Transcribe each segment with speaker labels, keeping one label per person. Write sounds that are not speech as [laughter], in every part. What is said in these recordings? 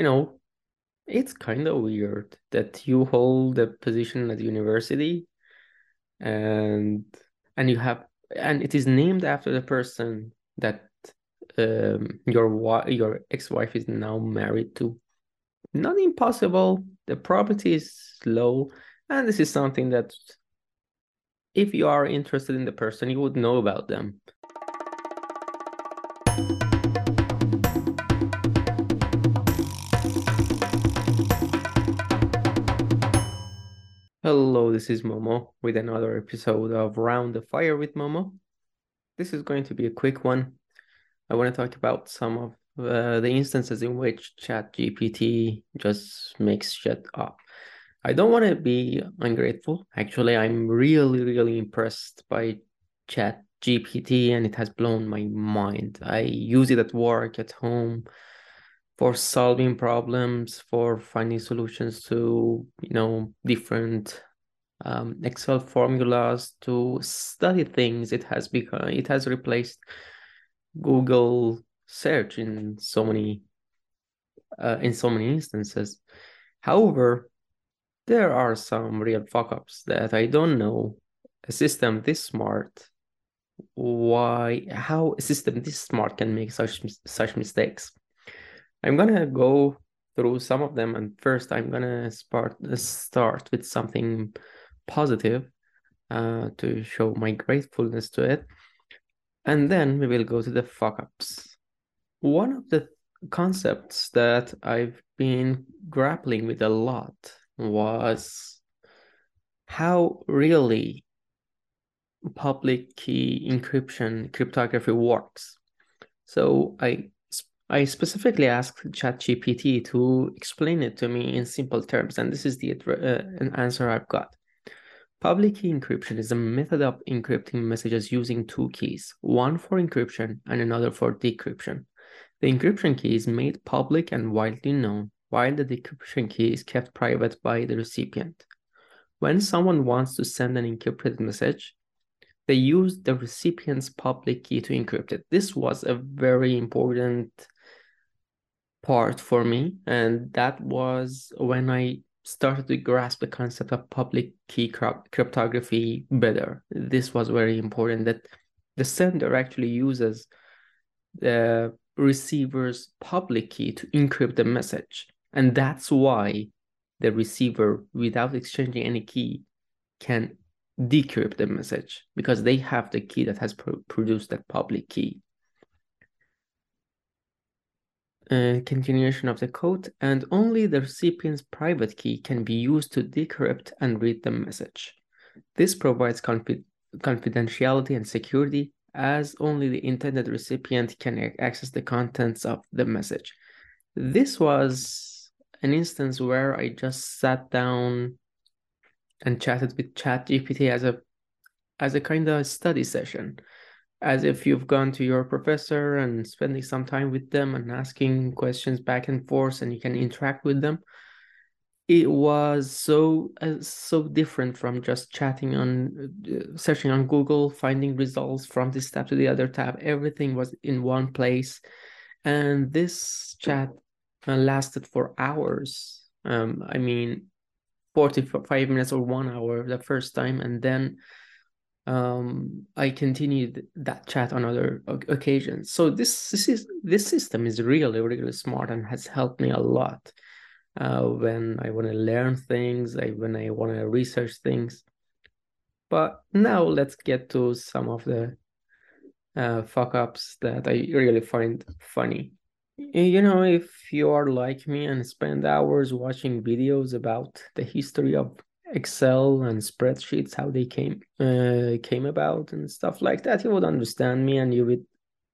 Speaker 1: you know, it's kind of weird that you hold a position at university and and you have and it is named after the person that um, your your ex-wife is now married to. Not impossible. The probability is low, and this is something that if you are interested in the person, you would know about them. This is Momo with another episode of Round the Fire with Momo. This is going to be a quick one. I want to talk about some of uh, the instances in which ChatGPT just makes shit up. I don't want to be ungrateful. Actually, I'm really, really impressed by ChatGPT and it has blown my mind. I use it at work, at home, for solving problems, for finding solutions to you know different um, Excel formulas, to study things. It has become it has replaced Google search in so many uh, in so many instances. However, there are some real fuck ups that I don't know a system this smart why how a system this smart can make such such mistakes I'm gonna go through some of them, and first I'm gonna start start with something positive uh, to show my gratefulness to it, and then we will go to the fuck ups. One of the concepts that I've been grappling with a lot was how really public key encryption cryptography works. So I I specifically asked ChatGPT to explain it to me in simple terms, and this is the uh, an answer I've got. Public key encryption is a method of encrypting messages using two keys, one for encryption and another for decryption. The encryption key is made public and widely known, while the decryption key is kept private by the recipient. When someone wants to send an encrypted message, they use the recipient's public key to encrypt it. This was a very important part for me. And that was when I started to grasp the concept of public key cryptography better. This was very important that the sender actually uses the receiver's public key to encrypt the message. And that's why the receiver, without exchanging any key, can decrypt the message because they have the key that has pro- produced that public key uh, continuation of the code, and only the recipient's private key can be used to decrypt and read the message. This provides confi confidentiality and security as only the intended recipient can access the contents of the message. This was an instance where I just sat down and chatted with ChatGPT as a as a kind of study session as if you've gone to your professor and spending some time with them and asking questions back and forth and you can interact with them. It was so uh, so different from just chatting on uh, searching on google finding results from this tab to the other tab. Everything was in one place. And this chat uh, lasted for hours. Um i mean 45 minutes or 1 hour the first time. And then um, I continued that chat on other occasions. So this this is this system is really really smart and has helped me a lot uh, when I want to learn things, I, when I want to research things. But now let's get to some of the uh, fuck ups that I really find funny. You know, if you are like me and spend hours watching videos about the history of Excel and spreadsheets, how they came uh, came about and stuff like that, you would understand me and you would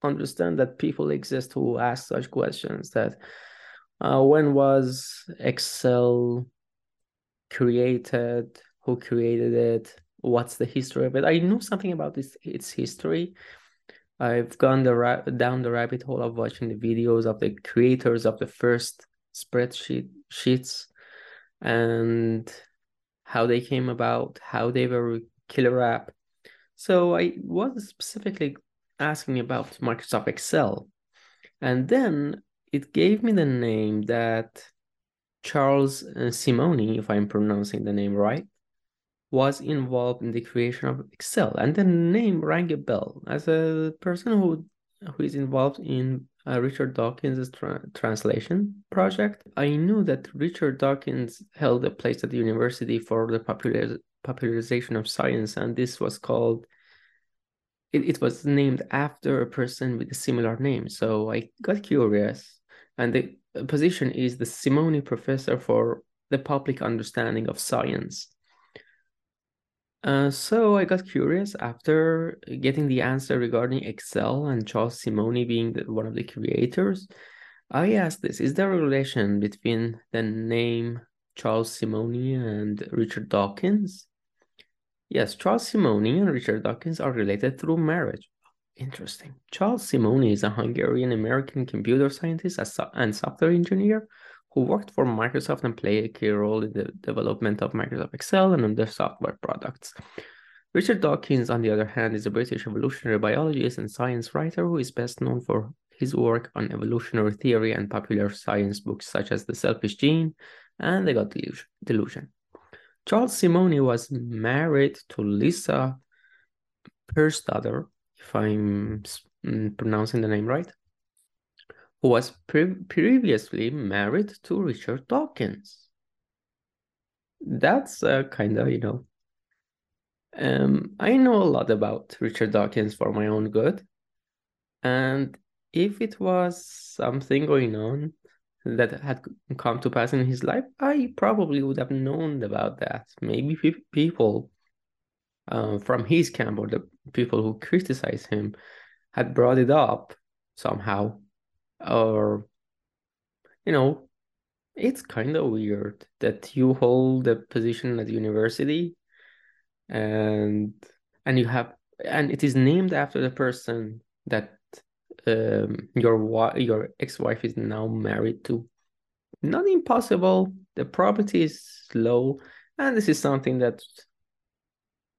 Speaker 1: understand that people exist who ask such questions. That uh, when was Excel created? Who created it? What's the history of it? I know something about this its history. I've gone the ra- down the rabbit hole of watching the videos of the creators of the first spreadsheet sheets and how they came about, how they were killer app. So I was specifically asking about Microsoft Excel. And then it gave me the name that Charles uh, Simonyi, if I'm pronouncing the name right, was involved in the creation of Excel, and the name rang a bell. As a person who who is involved in uh, Richard Dawkins' tra translation project, I knew that Richard Dawkins held a place at the university for the popular popularization of science, and this was called. It, it was named after a person with a similar name, so I got curious, and the position is the Simonyi Professor for the Public Understanding of Science. Uh, so I got curious after getting the answer regarding Excel and Charles Simonyi being the, one of the creators. I asked this, is there a relation between the name Charles Simonyi and Richard Dawkins? Yes, Charles Simonyi and Richard Dawkins are related through marriage. Interesting. Charles Simonyi is a Hungarian-American computer scientist and software engineer who worked for Microsoft and played a key role in the development of Microsoft Excel and other software products. Richard Dawkins, on the other hand, is a British evolutionary biologist and science writer who is best known for his work on evolutionary theory and popular science books such as The Selfish Gene and The God Delusion. Charles Simonyi was married to Lisa Persdotter, if I'm mm, pronouncing the name right, who was pre previously married to Richard Dawkins. That's uh, kind of, you know, um, I know a lot about Richard Dawkins for my own good. And if it was something going on that had come to pass in his life, I probably would have known about that. Maybe pe people uh, from his camp or the people who criticize him had brought it up somehow or you know it's kind of weird that you hold a position at university and and you have and it is named after the person that um, your your ex-wife is now married to. Not impossible. The property is low and this is something that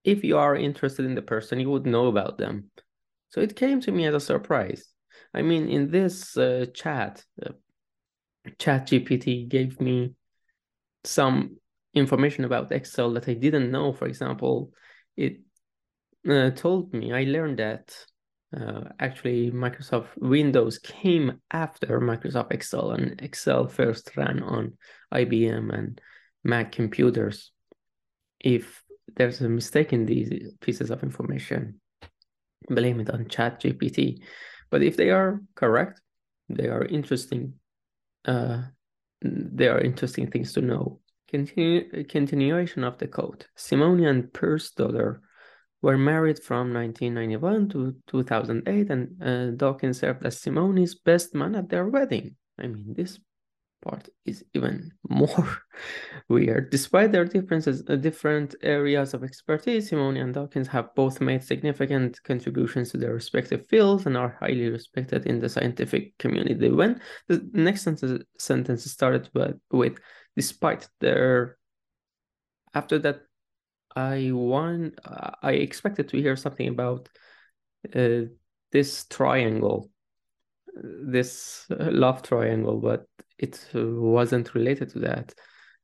Speaker 1: if you are interested in the person you would know about them. So it came to me as a surprise I mean, in this uh, chat, uh, Chat GPT gave me some information about Excel that I didn't know. For example, it uh, told me I learned that uh, actually Microsoft Windows came after Microsoft Excel, and Excel first ran on IBM and Mac computers. If there's a mistake in these pieces of information, blame it on Chat GPT. But if they are correct, they are interesting. Uh, they are interesting things to know. Continu continuation of the code. Simonyi and daughter were married from 1991 to 2008, and uh, Dawkins served as Simonyi's best man at their wedding. I mean, this part is even more [laughs] weird. Despite their differences, uh, different areas of expertise, Simonyi and Dawkins have both made significant contributions to their respective fields and are highly respected in the scientific community. When the next sentence, started with, with despite their, after that, I want, uh, I expected to hear something about uh, this triangle, this uh, love triangle, but it wasn't related to that.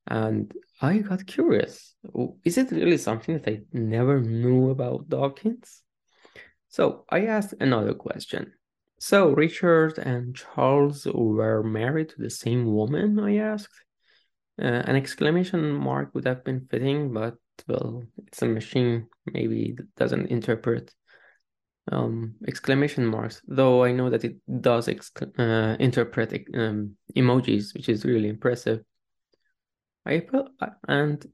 Speaker 1: And I got curious. Is it really something that I never knew about Dawkins? So I asked another question. So Richard and Charles were married to the same woman, I asked. Uh, an exclamation mark would have been fitting, but well, it's a machine, maybe it doesn't interpret um, exclamation marks, though I know that it does uh, interpret um, emojis, which is really impressive. I and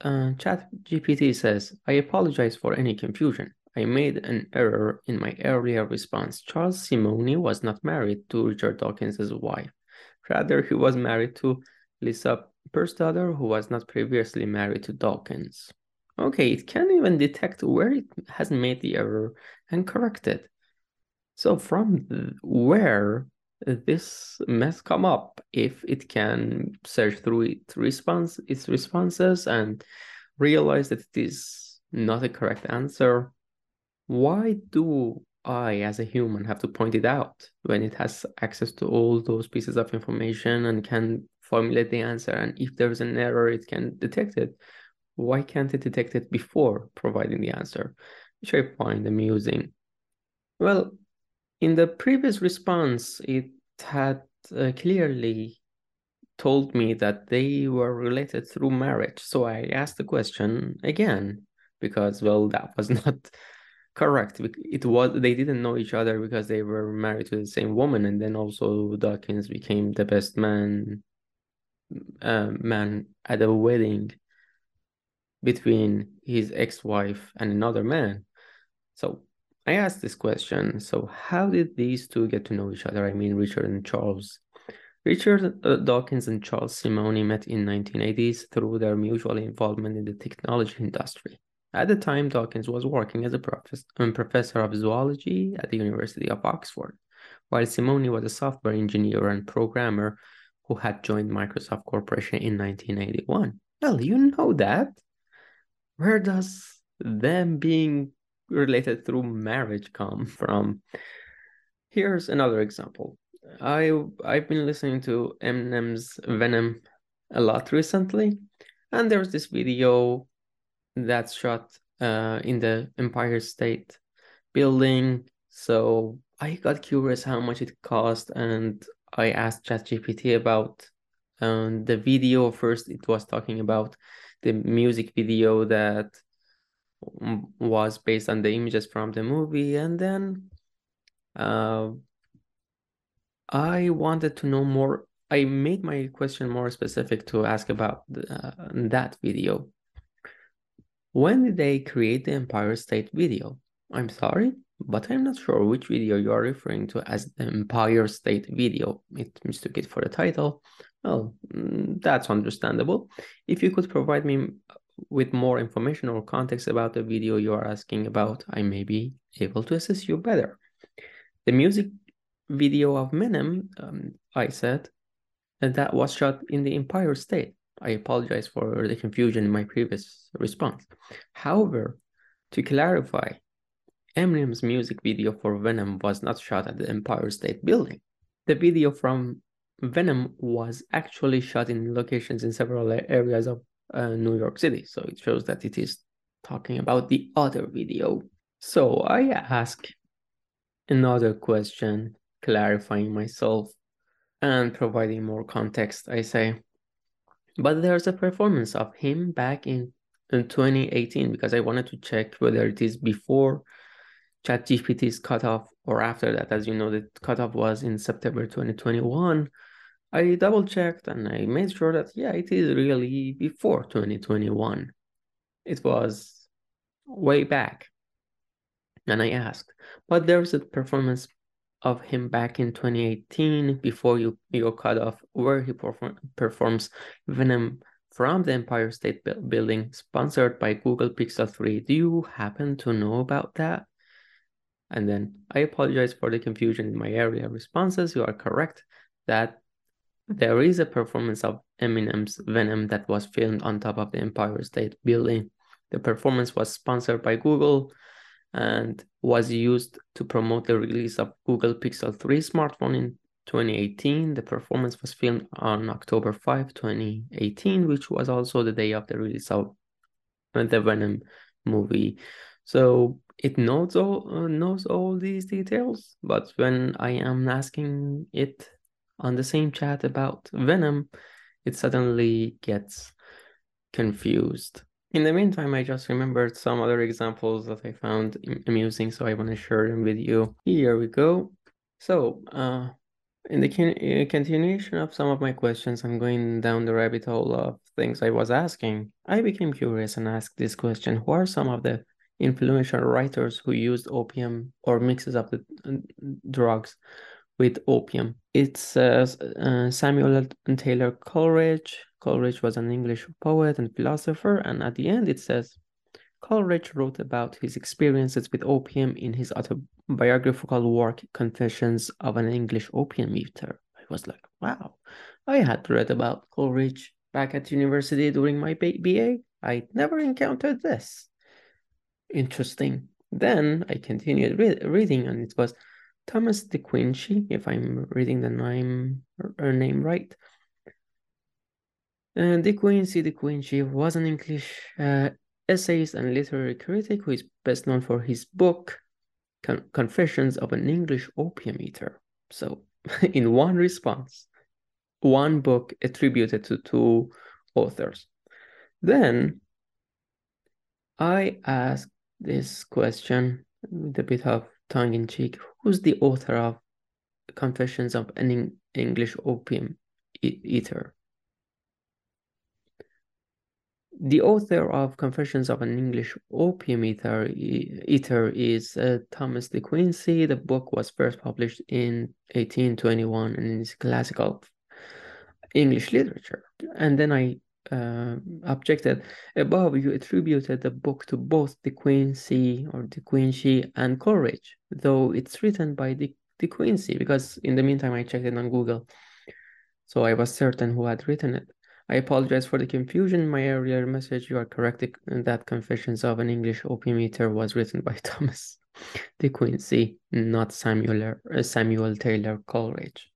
Speaker 1: uh, Chat GPT says, I apologize for any confusion. I made an error in my earlier response. Charles Simonyi was not married to Richard Dawkins' wife. Rather, he was married to Lisa Persdotter, who was not previously married to Dawkins. Okay, it can even detect where it has made the error and correct it. So from where this mess come up, if it can search through its response, its responses and realize that it is not a correct answer, why do I, as a human, have to point it out when it has access to all those pieces of information and can formulate the answer? And if there's an error, it can detect it. Why can't it detect it before providing the answer? Which I find amusing. Well, in the previous response, it had uh, clearly told me that they were related through marriage. So I asked the question again because, well, that was [laughs] not correct. It was they didn't know each other because they were married to the same woman, and then also Dawkins became the best man uh, man at a wedding between his ex-wife and another man. So I asked this question. So how did these two get to know each other? I mean, Richard and Charles. Richard uh, Dawkins and Charles Simonyi met in 1980s through their mutual involvement in the technology industry. At the time, Dawkins was working as a professor, um, professor of zoology at the University of Oxford, while Simonyi was a software engineer and programmer who had joined Microsoft Corporation in 1981. Well, you know that. Where does them being related through marriage come from? Here's another example. I I've been listening to Eminem's Venom a lot recently, and there's this video that's shot uh, in the Empire State Building. So I got curious how much it cost, and I asked ChatGPT about um, the video. First, it was talking about the music video that was based on the images from the movie, and then uh, I wanted to know more. I made my question more specific to ask about uh, that video. When did they create the Empire State video? I'm sorry, but I'm not sure which video you are referring to as the Empire State video. It mistook it for the title. Well, mm, that's understandable. If you could provide me with more information or context about the video you are asking about, I may be able to assist you better. The music video of Venom, um, I said, and that was shot in the Empire State. I apologize for the confusion in my previous response. However, to clarify, Eminem's music video for Venom was not shot at the Empire State Building. The video from Venom was actually shot in locations in several areas of uh, New York City. So it shows that it is talking about the other video. So I ask another question clarifying myself and providing more context, I say. But there's a performance of him back in, in 2018 because I wanted to check whether it is before ChatGPT's cutoff or after that. As you know, the cutoff was in September 2021. I double checked and I made sure that, yeah, it is really before 2021. It was way back. And I asked, but there's a performance of him back in 2018 before you you cut off where he perform, performs Venom from the Empire State Building sponsored by Google Pixel 3. Do you happen to know about that? And then I apologize for the confusion in my earlier responses. You are correct that there is a performance of Eminem's Venom that was filmed on top of the Empire State Building. The performance was sponsored by Google and was used to promote the release of Google Pixel 3 smartphone in 2018. The performance was filmed on October 5, 2018, which was also the day of the release of the Venom movie. So it knows all uh, knows all these details, but when I am asking it on the same chat about Venom, it suddenly gets confused. In the meantime, I just remembered some other examples that I found amusing, so I want to share them with you. Here we go. So, uh, in the con- continuation of some of my questions, I'm going down the rabbit hole of things I was asking. I became curious and asked this question Who are some of the influential writers who used opium or mixes of the uh, drugs with opium? It says uh, Samuel Taylor Coleridge, Coleridge was an English poet and philosopher, and at the end it says Coleridge wrote about his experiences with opium in his autobiographical work Confessions of an English Opium Eater. I was like, wow, I had read about Coleridge back at university during my BA. I never encountered this. Interesting. Then I continued re reading, and it was Thomas De Quincey, if I'm reading the name or name right. And De Quincey De Quincey was an English uh, essayist and literary critic who is best known for his book Con Confessions of an English Opium Eater. So, [laughs] in one response, one book attributed to two authors. Then I asked this question with a bit of tongue in cheek who's the author of Confessions of an English Opium Eater? The author of Confessions of an English Opium Eater, eater is uh, Thomas De Quincey. The book was first published in 1821 and is classical English literature. And then I uh, objected above you attributed the book to both De Quincey or De Quincey and Coleridge, though it's written by De, De Quincey because in the meantime I checked it on Google. So I was certain who had written it. I apologize for the confusion my earlier message. You are correct that Confessions of an English Opium Eater was written by [laughs] Thomas De Quincey, not Samuel, uh, Samuel Taylor Coleridge.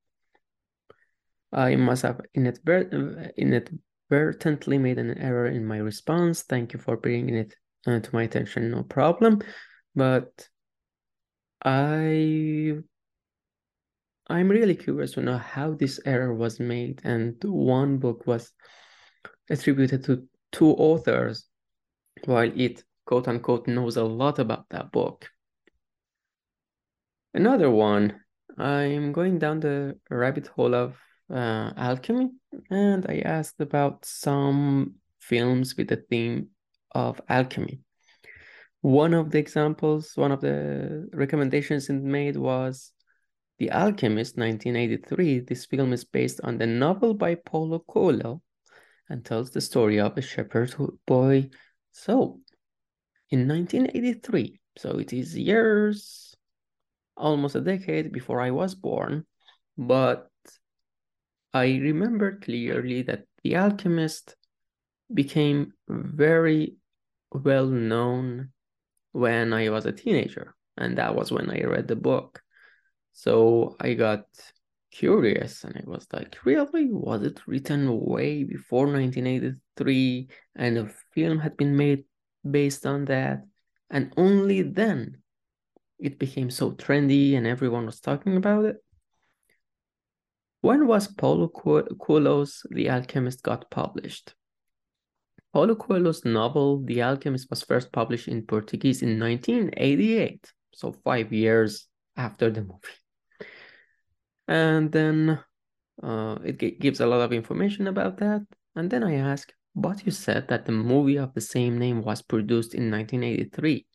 Speaker 1: I must have inadvertently made an error in my response. Thank you for bringing it uh, to my attention, no problem. But I I'm really curious to know how this error was made and one book was attributed to two authors while it quote unquote knows a lot about that book. Another one, I'm going down the rabbit hole of uh, alchemy and I asked about some films with the theme of alchemy. One of the examples, one of the recommendations it made was the Alchemist, 1983, this film is based on the novel by Paulo Coelho and tells the story of a shepherd boy. So, in 1983, so it is years, almost a decade before I was born, but I remember clearly that The Alchemist became very well known when I was a teenager, and that was when I read the book. So I got curious and I was like, really? Was it written way before 1983 and a film had been made based on that? And only then it became so trendy and everyone was talking about it. When was Paulo Coelho's The Alchemist got published? Paulo Coelho's novel The Alchemist was first published in Portuguese in 1988, so five years after the movie and then uh, it gives a lot of information about that. And then I ask, but you said that the movie of the same name was produced in 1983.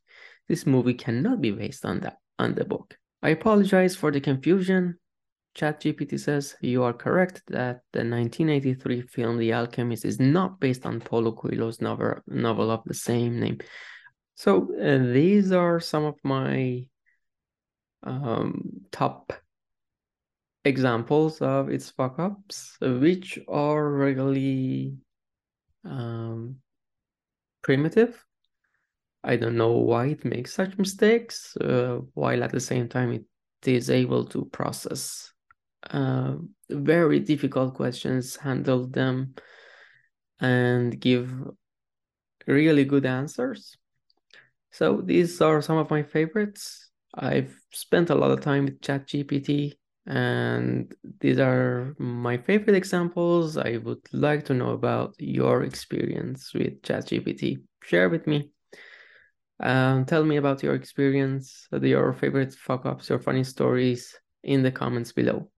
Speaker 1: This movie cannot be based on that on the book. I apologize for the confusion. ChatGPT says you are correct that the 1983 film The Alchemist is not based on Paulo Coelho's novel, novel of the same name. So uh, these are some of my um, top examples of its fuck ups, which are really um, primitive. I don't know why it makes such mistakes, uh, while at the same time it is able to process uh, very difficult questions, handle them, and give really good answers. So these are some of my favorites. I've spent a lot of time with ChatGPT and these are my favorite examples. I would like to know about your experience with ChatGPT. Share with me. Um, tell me about your experience, your favorite fuck ups, your funny stories in the comments below.